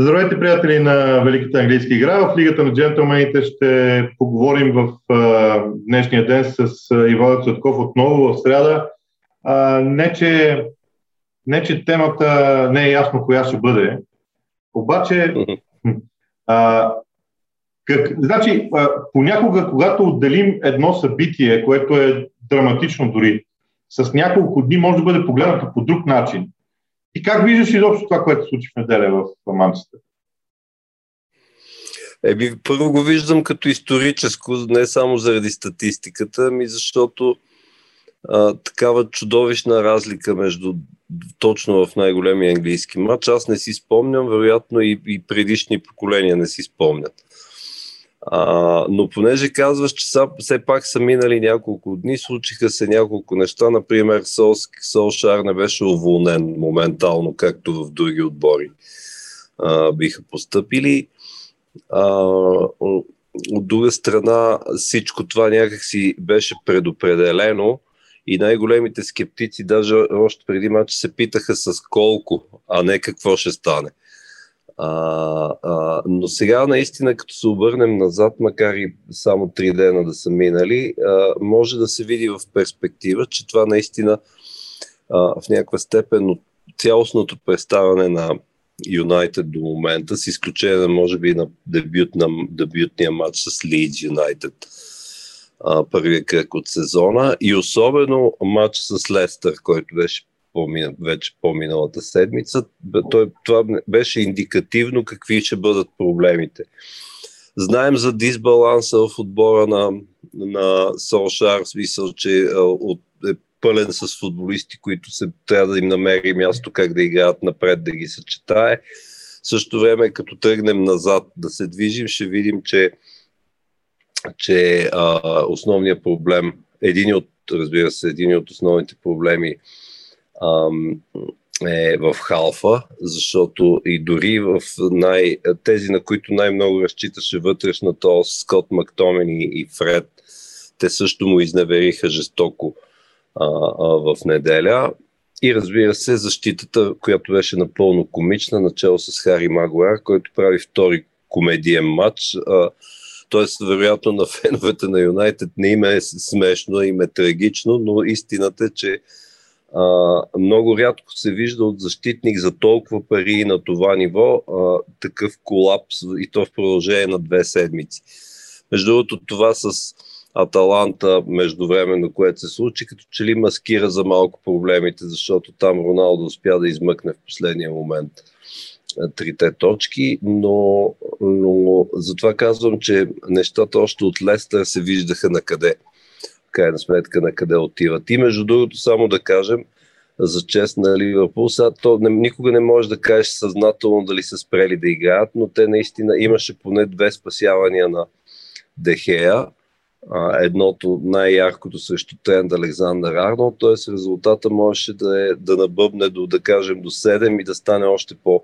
Здравейте, приятели на Великата английска игра. В Лигата на джентълмените ще поговорим в а, днешния ден с Иван Цветков отново в среда. А, не, че, не, че темата не е ясно коя ще бъде, обаче а, как, значи, а, понякога, когато отделим едно събитие, което е драматично дори, с няколко дни може да бъде погледнато по друг начин. И как виждаш изобщо това, което се случи в неделя в Манчестър? Еми, първо го виждам като историческо, не само заради статистиката, ами защото а, такава чудовищна разлика между точно в най-големия английски матч. Аз не си спомням, вероятно и, и предишни поколения не си спомнят. А, но понеже казваш, че са, все пак са минали няколко дни, случиха се няколко неща. Например, Сол, Солшар не беше уволнен моментално, както в други отбори а, биха поступили. А, от друга страна, всичко това някакси беше предопределено и най-големите скептици даже още преди матча се питаха с колко, а не какво ще стане. А, а, но сега наистина, като се обърнем назад, макар и само три дена да са минали, а, може да се види в перспектива, че това наистина а, в някаква степен от цялостното представяне на Юнайтед до момента, с изключение може би на дебют, на дебютния матч с Лидс Юнайтед първия кръг от сезона. И особено матч с Лестър, който беше вече по-миналата седмица. Това беше индикативно какви ще бъдат проблемите. Знаем за дисбаланса в отбора на, на Солшар, смисъл, че е пълен с футболисти, които се, трябва да им намери място как да играят напред, да ги съчетае. В същото време, като тръгнем назад да се движим, ще видим, че, че а, основният проблем, един от, разбира се, един от основните проблеми е в халфа, защото и дори в най, тези, на които най-много разчиташе вътрешната ос, Скот Мактомени и Фред, те също му изневериха жестоко а, а, в неделя. И разбира се, защитата, която беше напълно комична, начало с Хари Магуар, който прави втори комедиен матч. Тоест, вероятно на феновете на Юнайтед не им е смешно, им е трагично, но истината е, че а, много рядко се вижда от защитник за толкова пари на това ниво а, такъв колапс и то в продължение на две седмици. Между другото, това с Аталанта, междувременно, което се случи, като че ли маскира за малко проблемите, защото там Роналдо успя да измъкне в последния момент трите точки, но, но затова казвам, че нещата още от Лестър се виждаха на къде крайна сметка на къде отиват. И между другото, само да кажем, за чест на Ливърпул. Сега то не, никога не може да кажеш съзнателно дали са спрели да играят, но те наистина имаше поне две спасявания на Дехея. А, едното най-яркото срещу тренд Александър Арнолд, т.е. резултата можеше да, е, да набъбне до, да кажем, до 7 и да стане още по-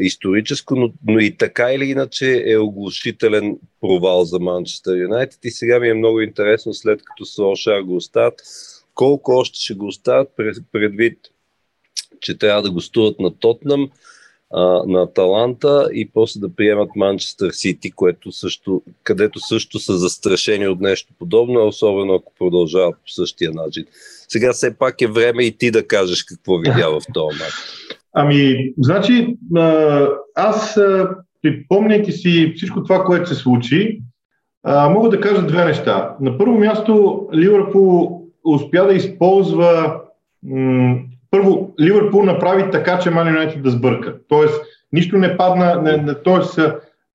историческо, но, но и така или иначе е оглушителен провал за Манчестър Юнайтед и сега ми е много интересно след като Солшар го оставят, колко още ще го оставят предвид, че трябва да гостуват на Тотнам, на Аталанта и после да приемат Манчестър Сити, което също, където също са застрашени от нещо подобно, особено ако продължават по същия начин. Сега все пак е време и ти да кажеш какво видя в този матч. Ами, значи, аз, припомняйки си всичко това, което се случи, мога да кажа две неща. На първо място, Ливърпул успя да използва. първо, Ливърпул направи така, че Ман Юнайтед да сбърка. Тоест, нищо не падна. Не, не, тоест,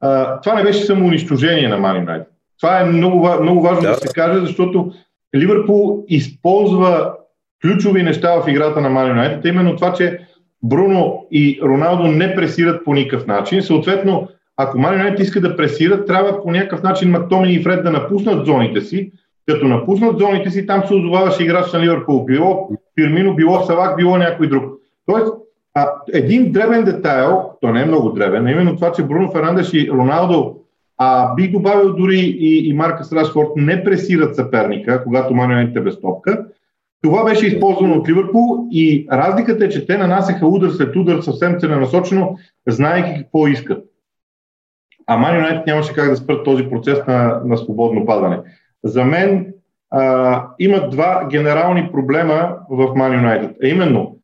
а, това не беше само унищожение на Ман Юнайтед. Това е много, много важно да. да се каже, защото Ливърпул използва ключови неща в играта на Ман Юнайтед, именно това, че Бруно и Роналдо не пресират по никакъв начин. Съответно, ако Ман Юнайтед иска да пресират, трябва по някакъв начин Мактомини и Фред да напуснат зоните си. Като напуснат зоните си, там се озоваваше играч на Ливърпул. Било Фирмино, било Савак, било някой друг. Тоест, а, един дребен детайл, то не е много дребен, а именно това, че Бруно Фернандеш и Роналдо, а бих добавил дори и, и Марка Рашфорд, не пресират съперника, когато Ман е без топка, това беше използвано от Ливърпул и разликата е, че те нанасяха удар след удар съвсем целенасочено, знаеки какво искат. А Ман Юнайтед нямаше как да спрат този процес на, на свободно падане. За мен а, има два генерални проблема в Ман Юнайтед. А именно,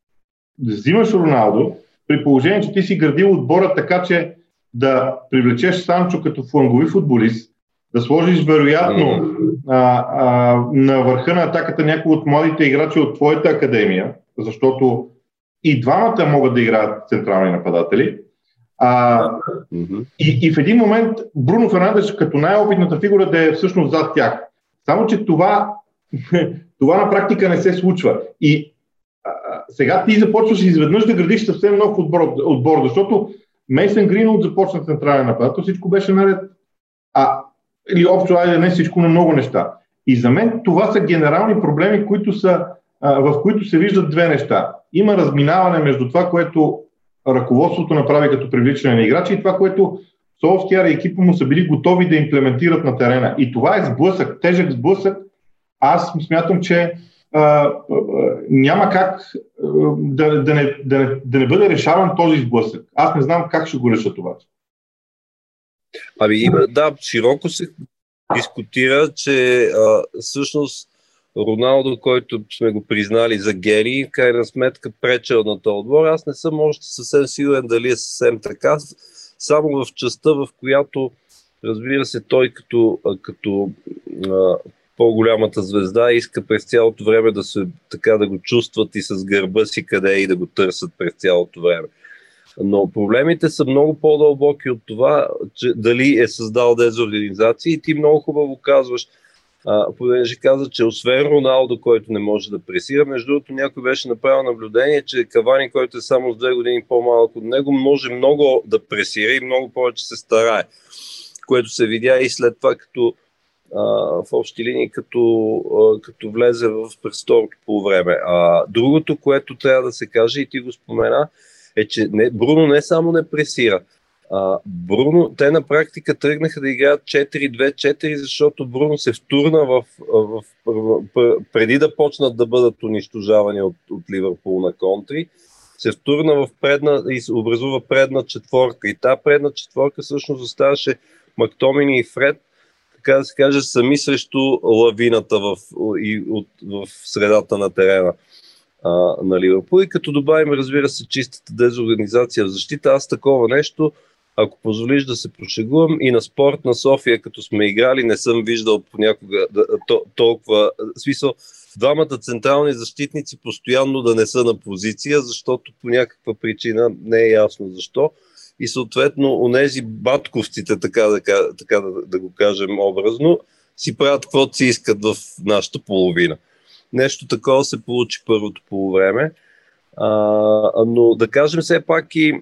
взимаш Роналдо, при положение, че ти си градил отбора така, че да привлечеш Санчо като флангови футболист, да сложиш вероятно а, а, на върха на атаката някои от младите играчи от твоята академия, защото и двамата могат да играят централни нападатели. А, и, и в един момент Бруно Фернандеш като най-опитната фигура да е всъщност зад тях. Само, че това, това на практика не се случва. И а, сега ти започваш изведнъж да градиш съвсем нов отбор, отбор защото Мейсен Гринолд започна централен нападател, всичко беше наред. А, или общо, айде не всичко, но много неща. И за мен това са генерални проблеми, които са, а, в които се виждат две неща. Има разминаване между това, което ръководството направи като привличане на играчи и това, което Солскияр и екипа му са били готови да имплементират на терена. И това е сблъсък, тежък сблъсък. Аз смятам, че а, а, няма как а, да, да, не, да, не, да не бъде решаван този сблъсък. Аз не знам как ще го реша това. Ами има, да, широко се дискутира, че а, всъщност Роналдо, който сме го признали за гери, в крайна сметка пречел на този отбор. Аз не съм още съвсем сигурен дали е съвсем така, само в частта, в която, разбира се, той като, като а, по-голямата звезда иска през цялото време да се така да го чувстват и с гърба си къде и да го търсят през цялото време. Но проблемите са много по-дълбоки от това, че дали е създал дезорганизация и ти много хубаво казваш, понеже каза, че освен Роналдо, който не може да пресира, между другото някой беше направил наблюдение, че Кавани, който е само с две години по-малък от него, може много да пресира и много повече се старае, което се видя и след това, като в общи линии, като, като влезе в престорото по време. А, другото, което трябва да се каже, и ти го спомена, е, че не, Бруно не само не пресира, а, Бруно, те на практика тръгнаха да играят 4-2-4, защото Бруно се втурна в, в, в, преди да почнат да бъдат унищожавани от, от Ливърпул на контри, се втурна в предна и образува предна четворка. И тази предна четворка всъщност оставаше Мактомини и Фред, така да се каже, сами срещу лавината в, и, от, в средата на терена а, на Ливърпул. И като добавим, разбира се, чистата дезорганизация в защита, аз такова нещо, ако позволиш да се прошегувам, и на спорт на София, като сме играли, не съм виждал понякога да, то, толкова. Смисъл, двамата централни защитници постоянно да не са на позиция, защото по някаква причина не е ясно защо. И съответно, онези батковците, така да, така да, да го кажем образно, си правят каквото си искат в нашата половина. Нещо такова се получи първото полувреме. А, но да кажем все пак и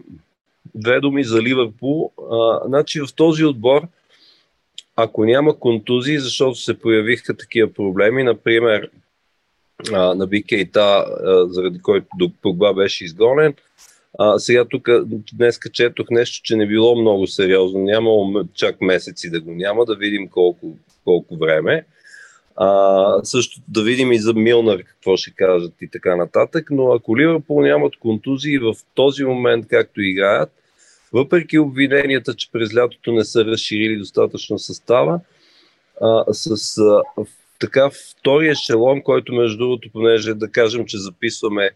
две думи за Ливърпул. А, значи в този отбор, ако няма контузии, защото се появиха такива проблеми, например а, на Бикейта, заради който Погба беше изгонен, а, сега тук днес четох нещо, че не било много сериозно. Нямало чак месеци да го няма, да видим колко, колко време. А, също да видим и за Милнар какво ще кажат и така нататък, но ако Ливърпул нямат контузии в този момент, както играят, въпреки обвиненията, че през лятото не са разширили достатъчно състава, а, с а, така втория ешелон, който между другото, понеже да кажем, че записваме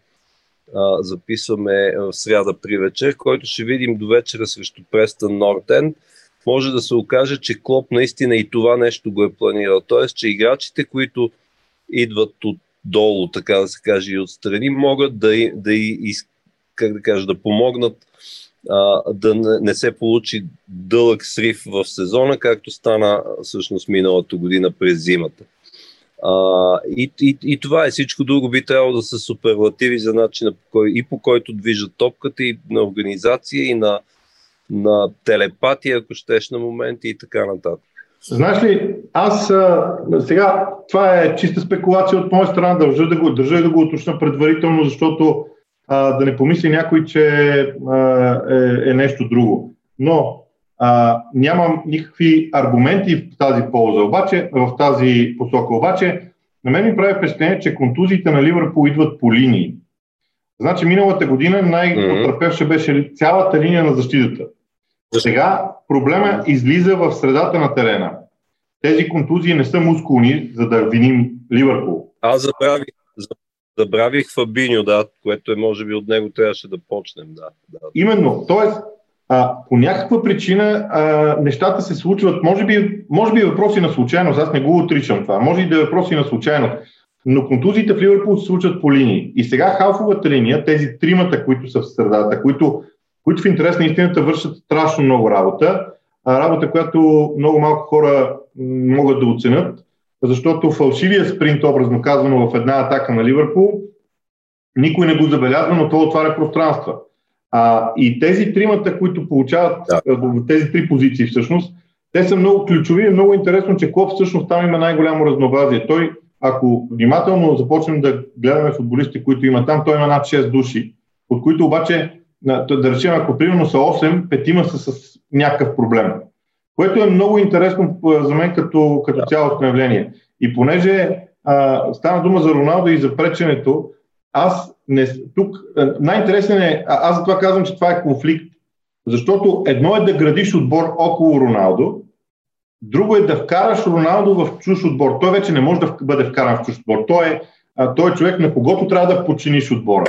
а, записваме в сряда при вечер, който ще видим до вечера срещу Престън Нортен, може да се окаже, че Клоп наистина и това нещо го е планирал. Тоест, че играчите, които идват отдолу, така да се каже, и отстрани, могат да, да, как да, кажа, да помогнат а, да не, се получи дълъг срив в сезона, както стана всъщност миналата година през зимата. А, и, и, и това е всичко друго би трябвало да са суперлативи за начина по кой, и по който движат топката и на организация и на, на телепатия, ако щеш на моменти и така нататък. Знаеш ли, аз а, сега, това е чиста спекулация от моя страна, държа да го, държа да го уточна предварително, защото а, да не помисли някой, че а, е, е нещо друго. Но а, нямам никакви аргументи в тази полза, обаче, в тази посока. Обаче, на мен ми прави впечатление, че контузиите на Ливърпул идват по линии. Значи миналата година най-потърпевша беше цялата линия на защитата. Сега проблема излиза в средата на терена. Тези контузии не са мускулни, за да виним Ливърпул. Аз забравих, забравих Фабиньо, да, което е може би от него трябваше да почнем. Да, да. Именно, т.е. По някаква причина а, нещата се случват, може би, може би въпроси на случайност, аз не го отричам това, може и да е въпроси на случайност, но контузиите в Ливърпул се случват по линии. И сега халфовата линия, тези тримата, които са в средата, които, които в интерес на истината вършат страшно много работа, работа, която много малко хора могат да оценят, защото фалшивия спринт, образно казано, в една атака на Ливърпул, никой не го забелязва, но то отваря пространства. А, и тези тримата, които получават да. тези три позиции всъщност, те са много ключови и много интересно, че Клоп всъщност там има най-голямо разнообразие. Той, ако внимателно започнем да гледаме футболисти, които има там, той има над 6 души, от които обаче, да речем, ако примерно са 8, петима са с някакъв проблем. Което е много интересно за мен като, като цялостно явление. И понеже а, стана дума за Роналдо и за преченето, аз не, тук най-интересен е, аз за това казвам, че това е конфликт, защото едно е да градиш отбор около Роналдо, друго е да вкараш Роналдо в чуж отбор. Той вече не може да бъде вкаран в чуж отбор. Той е, той е човек, на когото трябва да подчиниш отбора.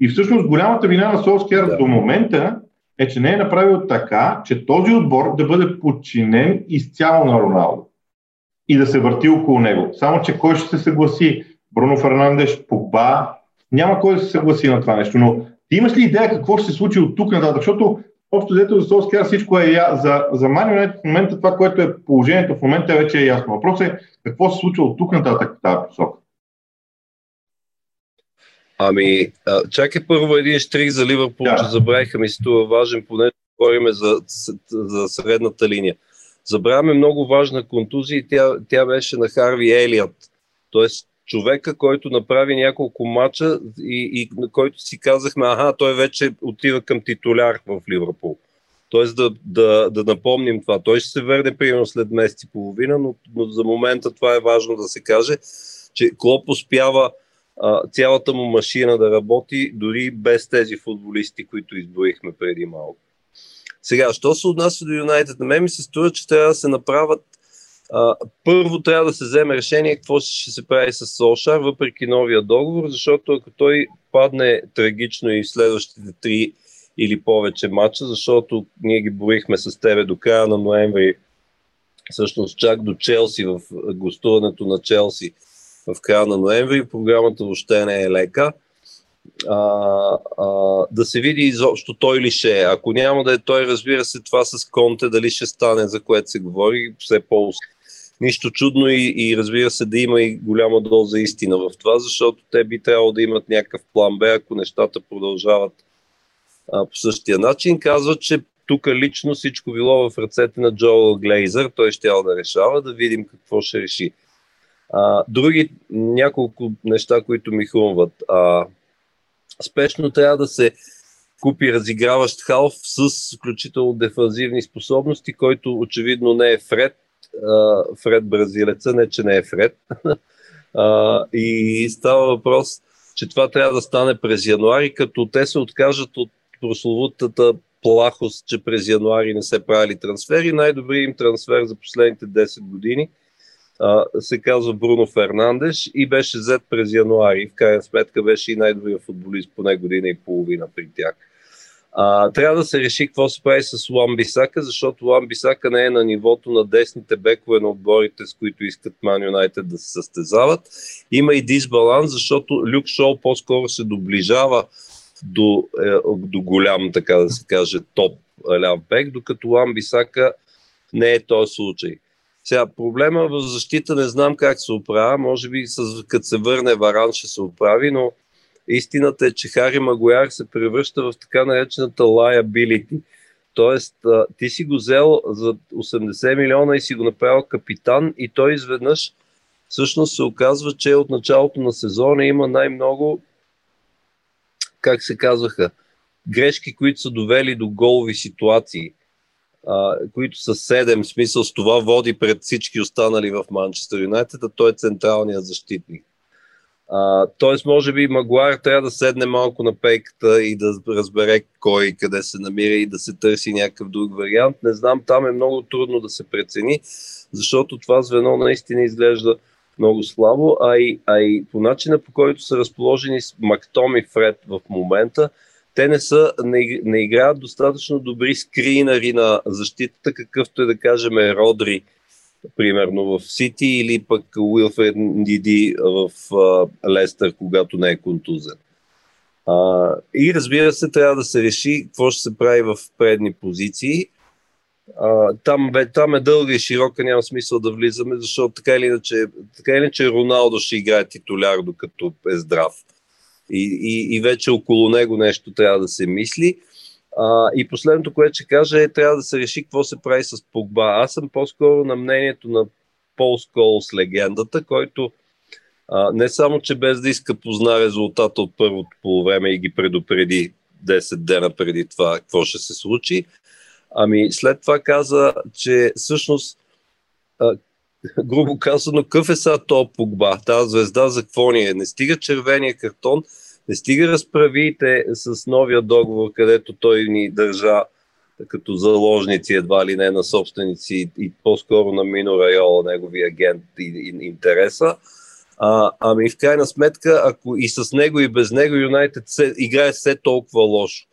И всъщност голямата вина на Солскияр да. до момента е, че не е направил така, че този отбор да бъде подчинен изцяло на Роналдо и да се върти около него. Само, че кой ще се съгласи? Бруно Фернандеш, Погба, няма кой да се съгласи на това нещо. Но ти имаш ли идея какво ще се случи от тук нататък? Защото общо взето за Солскияр всичко е я... за, за Man в момента това, което е положението в момента вече е ясно. Въпросът е какво се случва от тук нататък в тази посока. Ами, чакай първо един штрих за Ливърпул, да. че забравиха ми се това важен, поне говорим за, за средната линия. Забравяме много важна контузия и тя, тя беше на Харви Елият. Тоест, човека, който направи няколко мача и, и на който си казахме, аха, той вече отива към титуляр в Ливърпул. Тоест да, да, да напомним това. Той ще се върне примерно след месец и половина, но, но за момента това е важно да се каже, че Клоп успява цялата му машина да работи дори без тези футболисти, които изброихме преди малко. Сега, що се отнася до Юнайтед? На мен ми се струва, че трябва да се направят а, първо трябва да се вземе решение какво ще се прави с Солшар, въпреки новия договор, защото ако той падне трагично и в следващите три или повече матча, защото ние ги борихме с тебе до края на ноември, всъщност чак до Челси, в гостуването на Челси в края на ноември, програмата въобще не е лека. А, а, да се види изобщо той ли ще е. Ако няма да е той, разбира се, това с Конте, дали ще стане, за което се говори, все по Нищо чудно и, и разбира се да има и голяма доза истина в това, защото те би трябвало да имат някакъв план Б, ако нещата продължават а, по същия начин. Казват, че тук лично всичко било в ръцете на Джоел Глейзър, той ще да решава, да видим какво ще реши. А, други няколко неща, които ми хрумват. А, спешно трябва да се купи разиграващ халф с включително дефанзивни способности, който очевидно не е Фред, а, Фред бразилеца, не че не е Фред. а, и става въпрос, че това трябва да стане през януари, като те се откажат от прословутата плахост, че през януари не се правили трансфери. Най-добрият им трансфер за последните 10 години се казва Бруно Фернандеш и беше взет през януари. В крайна сметка беше и най-добрият футболист поне година и половина при тях. А, трябва да се реши какво се прави с Луан Бисака, защото Луан Бисака не е на нивото на десните бекове на отборите, с които искат Ман Юнайтед да се състезават. Има и дисбаланс, защото Люк Шоу по-скоро се доближава до, е, до голям, така да се каже, топ ляв бек, докато Луан Бисака не е този случай. Сега, проблема в защита не знам как се оправя. Може би с, като се върне Варан ще се оправи, но истината е, че Хари Магуяр се превръща в така наречената liability. Тоест, ти си го взел за 80 милиона и си го направил капитан и той изведнъж всъщност се оказва, че от началото на сезона има най-много, как се казваха, грешки, които са довели до голови ситуации. А, които са 7, в смисъл с това води пред всички останали в Манчестър Юнайтед, а той е централният защитник. А, тоест, може би Магуайр трябва да седне малко на пейката и да разбере кой къде се намира и да се търси някакъв друг вариант. Не знам, там е много трудно да се прецени, защото това звено наистина изглежда много слабо, а и, а и по начина по който са разположени с Мактом Фред в момента, те не, са, не, не играят достатъчно добри скринари на защитата, какъвто е да кажем Родри, примерно в Сити или пък Уилфред Диди в а, Лестър, когато не е контузен. А, и разбира се, трябва да се реши какво ще се прави в предни позиции. А, там, бе, там е дълга и широка, няма смисъл да влизаме, защото така или иначе, така или иначе Роналдо ще играе титуляр, докато е здрав. И, и, и вече около него нещо трябва да се мисли. А, и последното, което ще кажа е, трябва да се реши какво се прави с Погба. Аз съм по-скоро на мнението на Пол Сколс, легендата, който а, не само, че без да иска позна резултата от първото полувреме и ги предупреди 10 дена преди това какво ще се случи, ами след това каза, че всъщност грубо казано, какъв е сега то Погба? Тази звезда за какво ни е? Не стига червения картон, не стига разправите с новия договор, където той ни държа като заложници едва ли не на собственици и по-скоро на Мино Райола, негови агент и, и интереса. А, ами в крайна сметка, ако и с него и без него Юнайтед играе все толкова лошо.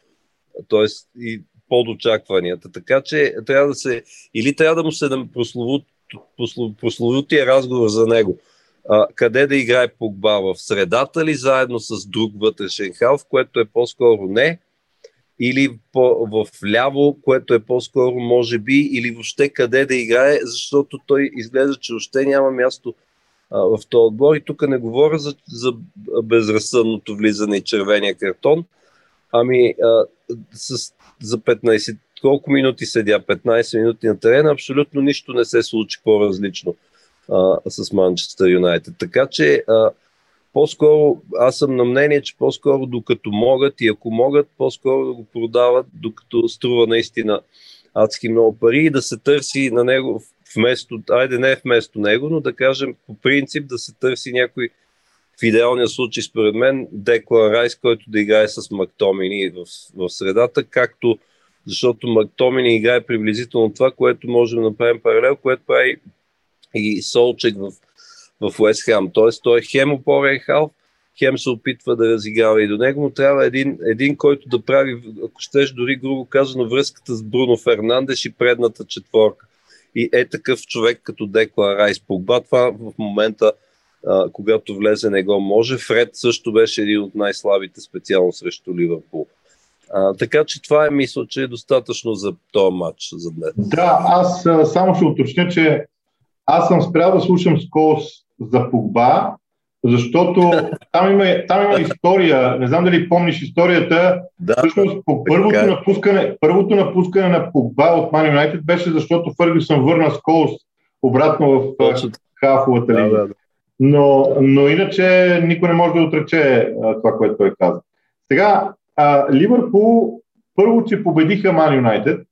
Тоест и под очакванията. Така че трябва да се, или трябва да му се прословут, прословутия разговор за него. А, къде да играе Погба? В средата ли, заедно с друг вътрешен халф, което е по-скоро не, или по, в ляво, което е по-скоро може би, или въобще къде да играе, защото той изглежда, че въобще няма място а, в този отбор. И тук не говоря за, за безразсъдното влизане и червения картон, ами а, с, за 15, колко минути седя? 15 минути на терена, абсолютно нищо не се случи по-различно а, с Манчестър Юнайтед. Така че а, по-скоро, аз съм на мнение, че по-скоро докато могат и ако могат, по-скоро да го продават, докато струва наистина адски много пари и да се търси на него вместо, айде не вместо него, но да кажем по принцип да се търси някой в идеалния случай, според мен, Деклан Райс, който да играе с Мактомини в, в средата, както защото Мактомини играе приблизително това, което можем да направим паралел, което прави и Солчек в, в Уест Хем. Тоест той е хем опорен халф, хем се опитва да разиграва и до него, но трябва един, един който да прави, ако щеш дори грубо казано, връзката с Бруно Фернандеш и предната четворка. И е такъв човек като Декла Райс Погба. Това в момента, когато влезе, не го може. Фред също беше един от най-слабите специално срещу Ливърпул. А, така че това е мисля, че е достатъчно за този матч за днес. Да, аз само ще уточня, че аз съм спрял да слушам Сколс за Погба, защото там има, там има история, не знам дали помниш историята, да, всъщност по първото, е. напускане, първото напускане на Погба от Man United беше защото Фъргюсън върна Сколс обратно в Точно. хафовата линия. Да, да, да. Но, но иначе никой не може да отрече а, това, което той каза. Сега, а, Ливърпул първо, че победиха United,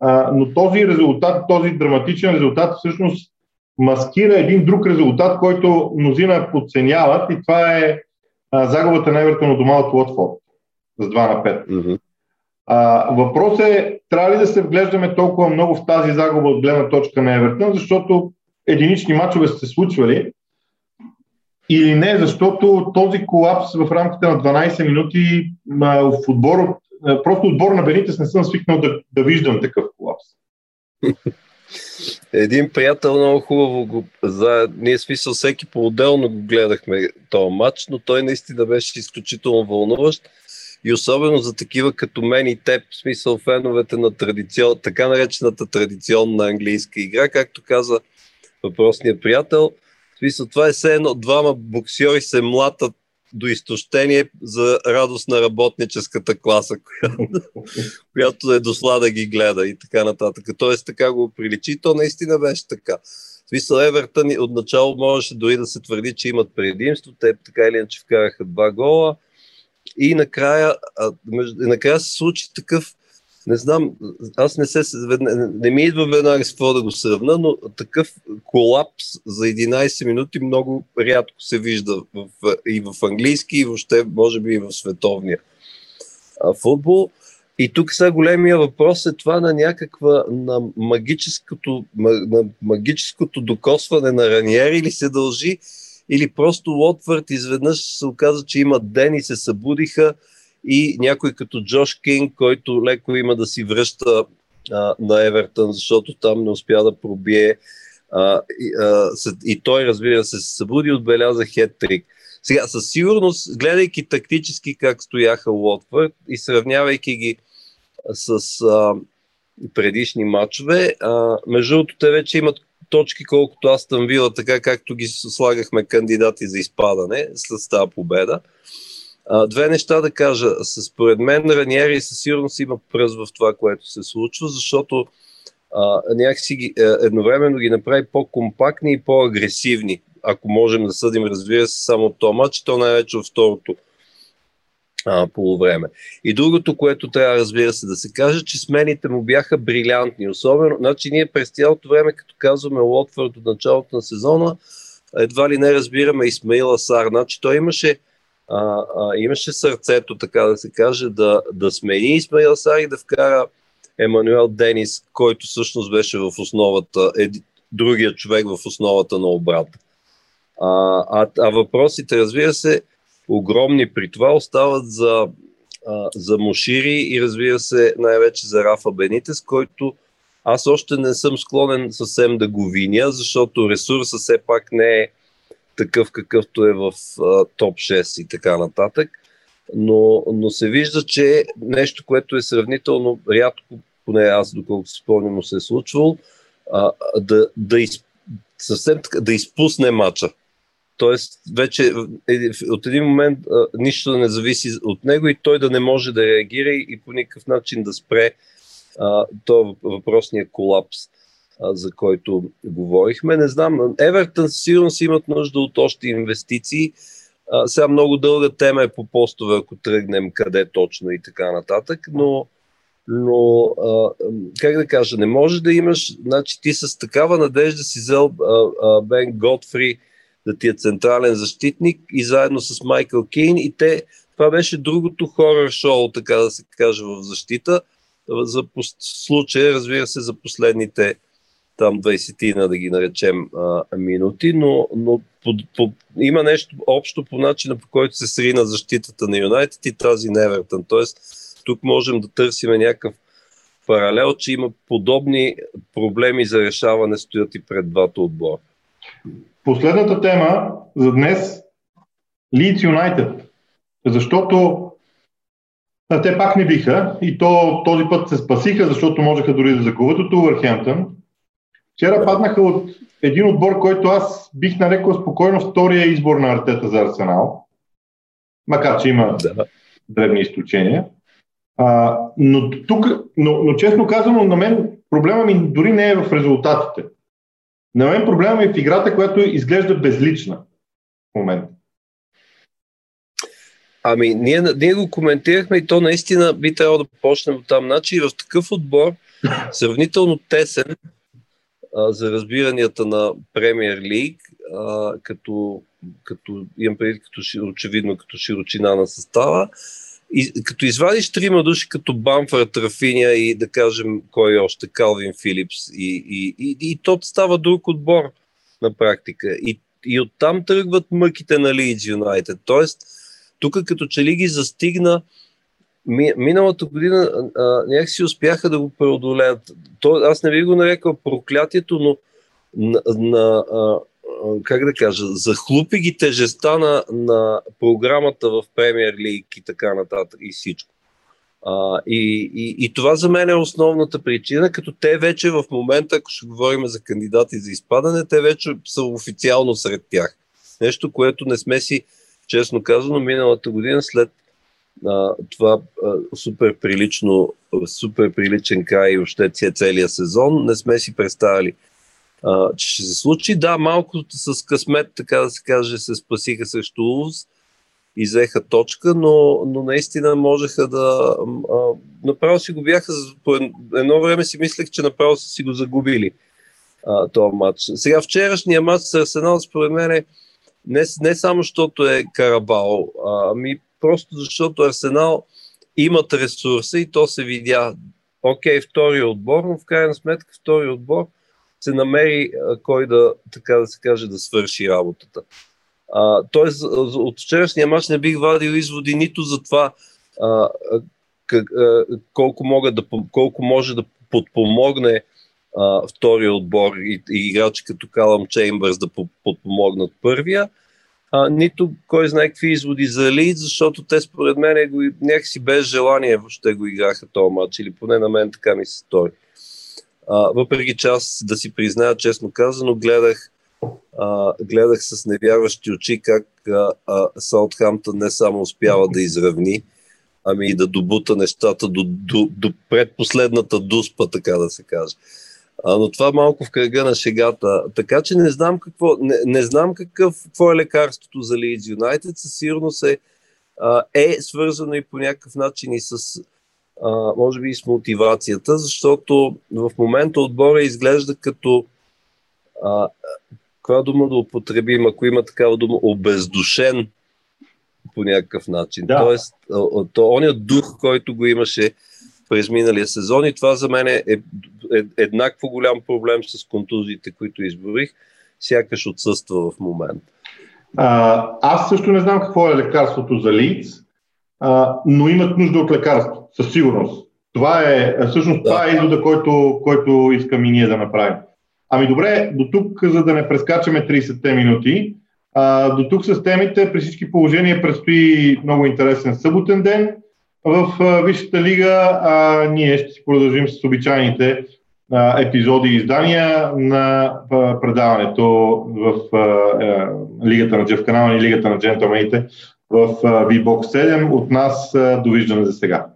а, но този резултат, този драматичен резултат всъщност маскира един друг резултат, който мнозина подценяват и това е а, загубата на Евертон от дома от Уотфорд с 2 на 5. Mm-hmm. А, въпрос е, трябва ли да се вглеждаме толкова много в тази загуба от гледна точка на Евертон, защото единични мачове са се случвали или не, защото този колапс в рамките на 12 минути а, в отбор е, просто отбор на Бенитес не съм свикнал да, да виждам такъв колапс. Един приятел много хубаво го за... Ние смисъл всеки по-отделно го гледахме този матч, но той наистина беше изключително вълнуващ и особено за такива като мен и теб, в смисъл феновете на традицион, така наречената традиционна английска игра, както каза въпросният приятел. Смисъл, това е все едно двама боксьори се млатат до изтощение за радост на работническата класа, която, е дошла да ги гледа и така нататък. Тоест така го приличи. То наистина беше така. В смисъл Евертън отначало можеше дори да се твърди, че имат предимство. Те така или иначе вкараха два гола. И накрая, а, накрая се случи такъв не знам, аз не се, не, ми идва веднага с какво да го сравна, но такъв колапс за 11 минути много рядко се вижда в, и в английски, и въобще може би и в световния а, футбол. И тук сега големия въпрос е това на някаква, на магическото, на магическото докосване на Раниери или се дължи, или просто Лотвърд изведнъж се оказа, че имат ден и се събудиха и някой като Джош Кинг, който леко има да си връща а, на Евертън, защото там не успя да пробие. А, и, а, и той, разбира се, се събуди и отбеляза хет-трик. Сега, със сигурност, гледайки тактически как стояха Уотфорд и сравнявайки ги с а, предишни матчове, а, между другото, те вече имат точки, колкото аз там била, така както ги слагахме кандидати за изпадане след тази победа. Две неща да кажа. Според мен Раниери със сигурност има пръз в това, което се случва, защото някакси ги, е, едновременно ги направи по-компактни и по-агресивни. Ако можем да съдим, разбира се, само този матч, то най-вече във второто а, полувреме. И другото, което трябва, разбира се, да се каже, че смените му бяха брилянтни. Особено, значи ние през цялото време, като казваме Лотфорд от началото на сезона, едва ли не разбираме Исмаила Сар. Значи той имаше а, а, имаше сърцето, така да се каже, да, да смени Исмаил Сар и да вкара Емануел Денис, който всъщност беше в основата, е, другия човек в основата на обрат. А, а, а въпросите, разбира се, огромни при това остават за, а, за Мушири и разбира се най-вече за Рафа Бенитес, който аз още не съм склонен съвсем да го виня, защото ресурса все пак не е такъв какъвто е в а, топ 6 и така нататък. Но, но се вижда, че нещо, което е сравнително рядко, поне аз доколкото си спомням, се е случвало, да, да, из, съвсем да изпусне мача. Тоест, вече е, от един момент а, нищо не зависи от него и той да не може да реагира и по никакъв начин да спре а, то въпросния колапс за който говорихме. Не знам, Евертън сигурно си имат нужда от още инвестиции. А, сега много дълга тема е по постове, ако тръгнем къде точно и така нататък, но, но а, как да кажа, не може да имаш, значи ти с такава надежда си взел Бен Готфри да ти е централен защитник и заедно с Майкъл Кейн и те, това беше другото хорър шоу, така да се каже, в защита. За случая, разбира се, за последните там 20 да ги наречем а, минути, но, но по, по, има нещо общо по начина по който се срина защитата на Юнайтед и тази на Евертън. Тоест, тук можем да търсим някакъв паралел, че има подобни проблеми за решаване стоят и пред двата отбора. Последната тема за днес Leeds Юнайтед. Защото те пак не биха и то този път се спасиха, защото можеха дори да загубят от Увърхемптън. Вчера паднаха от един отбор, който аз бих нарекал спокойно втория избор на Артета за Арсенал. Макар, че има да. древни изключения. А, но, тук, но, но честно казано, на мен проблема ми дори не е в резултатите. На мен проблема ми е в играта, която изглежда безлична в момента. Ами, ние, ние го коментирахме и то наистина би трябвало да почнем от там. Значи в такъв отбор, сравнително тесен, за разбиранията на Премьер Лиг, като, като имам преди като очевидно като широчина на състава. И, като извадиш трима души като Бамфър, Трафиня и да кажем кой още, Калвин Филипс и, и, и, и то става друг отбор на практика. И, и оттам тръгват мъките на Лидс Юнайтед. Тоест, тук като че ли ги застигна миналата година а, някакси успяха да го преодолеят. То, аз не би го нарекал проклятието, но на, на а, как да кажа, захлупи ги тежеста на, на програмата в Премьер Лиг и така нататък и всичко. А, и, и, и това за мен е основната причина, като те вече в момента, ако ще говорим за кандидати за изпадане, те вече са официално сред тях. Нещо, което не сме си, честно казано, миналата година след а, това а, супер прилично, супер приличен край и още целия сезон. Не сме си представили, а, че ще се случи. Да, малко с късмет, така да се каже, се спасиха срещу Улс изеха точка, но, но наистина можеха да... А, направо си го бяха... По едно време си мислех, че направо са си го загубили а, този матч. Сега вчерашния матч с Арсенал според мен е не, не само защото е Карабао, ами просто защото Арсенал имат ресурса и то се видя. Окей, втори отбор, но в крайна сметка втори отбор се намери кой да, така да се каже, да свърши работата. А, тоест, от вчерашния мач не бих вадил изводи нито за това а, как, а, колко, могат да, колко може да подпомогне а, втория отбор и, и играчи като Калам Чеймбърс да подпомогнат първия, а, нито кой знае какви изводи за Лид, защото те според мен го, някакси без желание въобще го играха този матч, или поне на мен така ми се стори. А, въпреки че аз да си призная, честно казано, гледах, а, гледах с невярващи очи как а, Саутхамптън не само успява да изравни, ами и да добута нещата до, до, до предпоследната дуспа, така да се каже. А, но това малко в кръга на шегата. Така че не знам какво, не, не знам какъв, какво е лекарството за Leeds United. Със сигурност е, а, е свързано и по някакъв начин и с а, може би и с мотивацията, защото в момента отбора изглежда като а, каква дума да употребим, ако има такава дума, обездушен по някакъв начин. Да. Тоест, то, ония дух, който го имаше през миналия сезон и това за мен е, е еднакво голям проблем с контузиите, които изборих, сякаш отсъства в момента. А, аз също не знам какво е лекарството за лиц, а, но имат нужда от лекарство, със сигурност. Това е, всъщност, да. това е извода, който, който искам и ние да направим. Ами добре, до тук, за да не прескачаме 30-те минути, а, до тук с темите, при всички положения предстои много интересен съботен ден в а, Висшата лига. А, ние ще си продължим с обичайните епизоди и издания на предаването в а, Лигата на Джефканал и Лигата на джентълмените в VBOX 7. От нас а, довиждане за сега.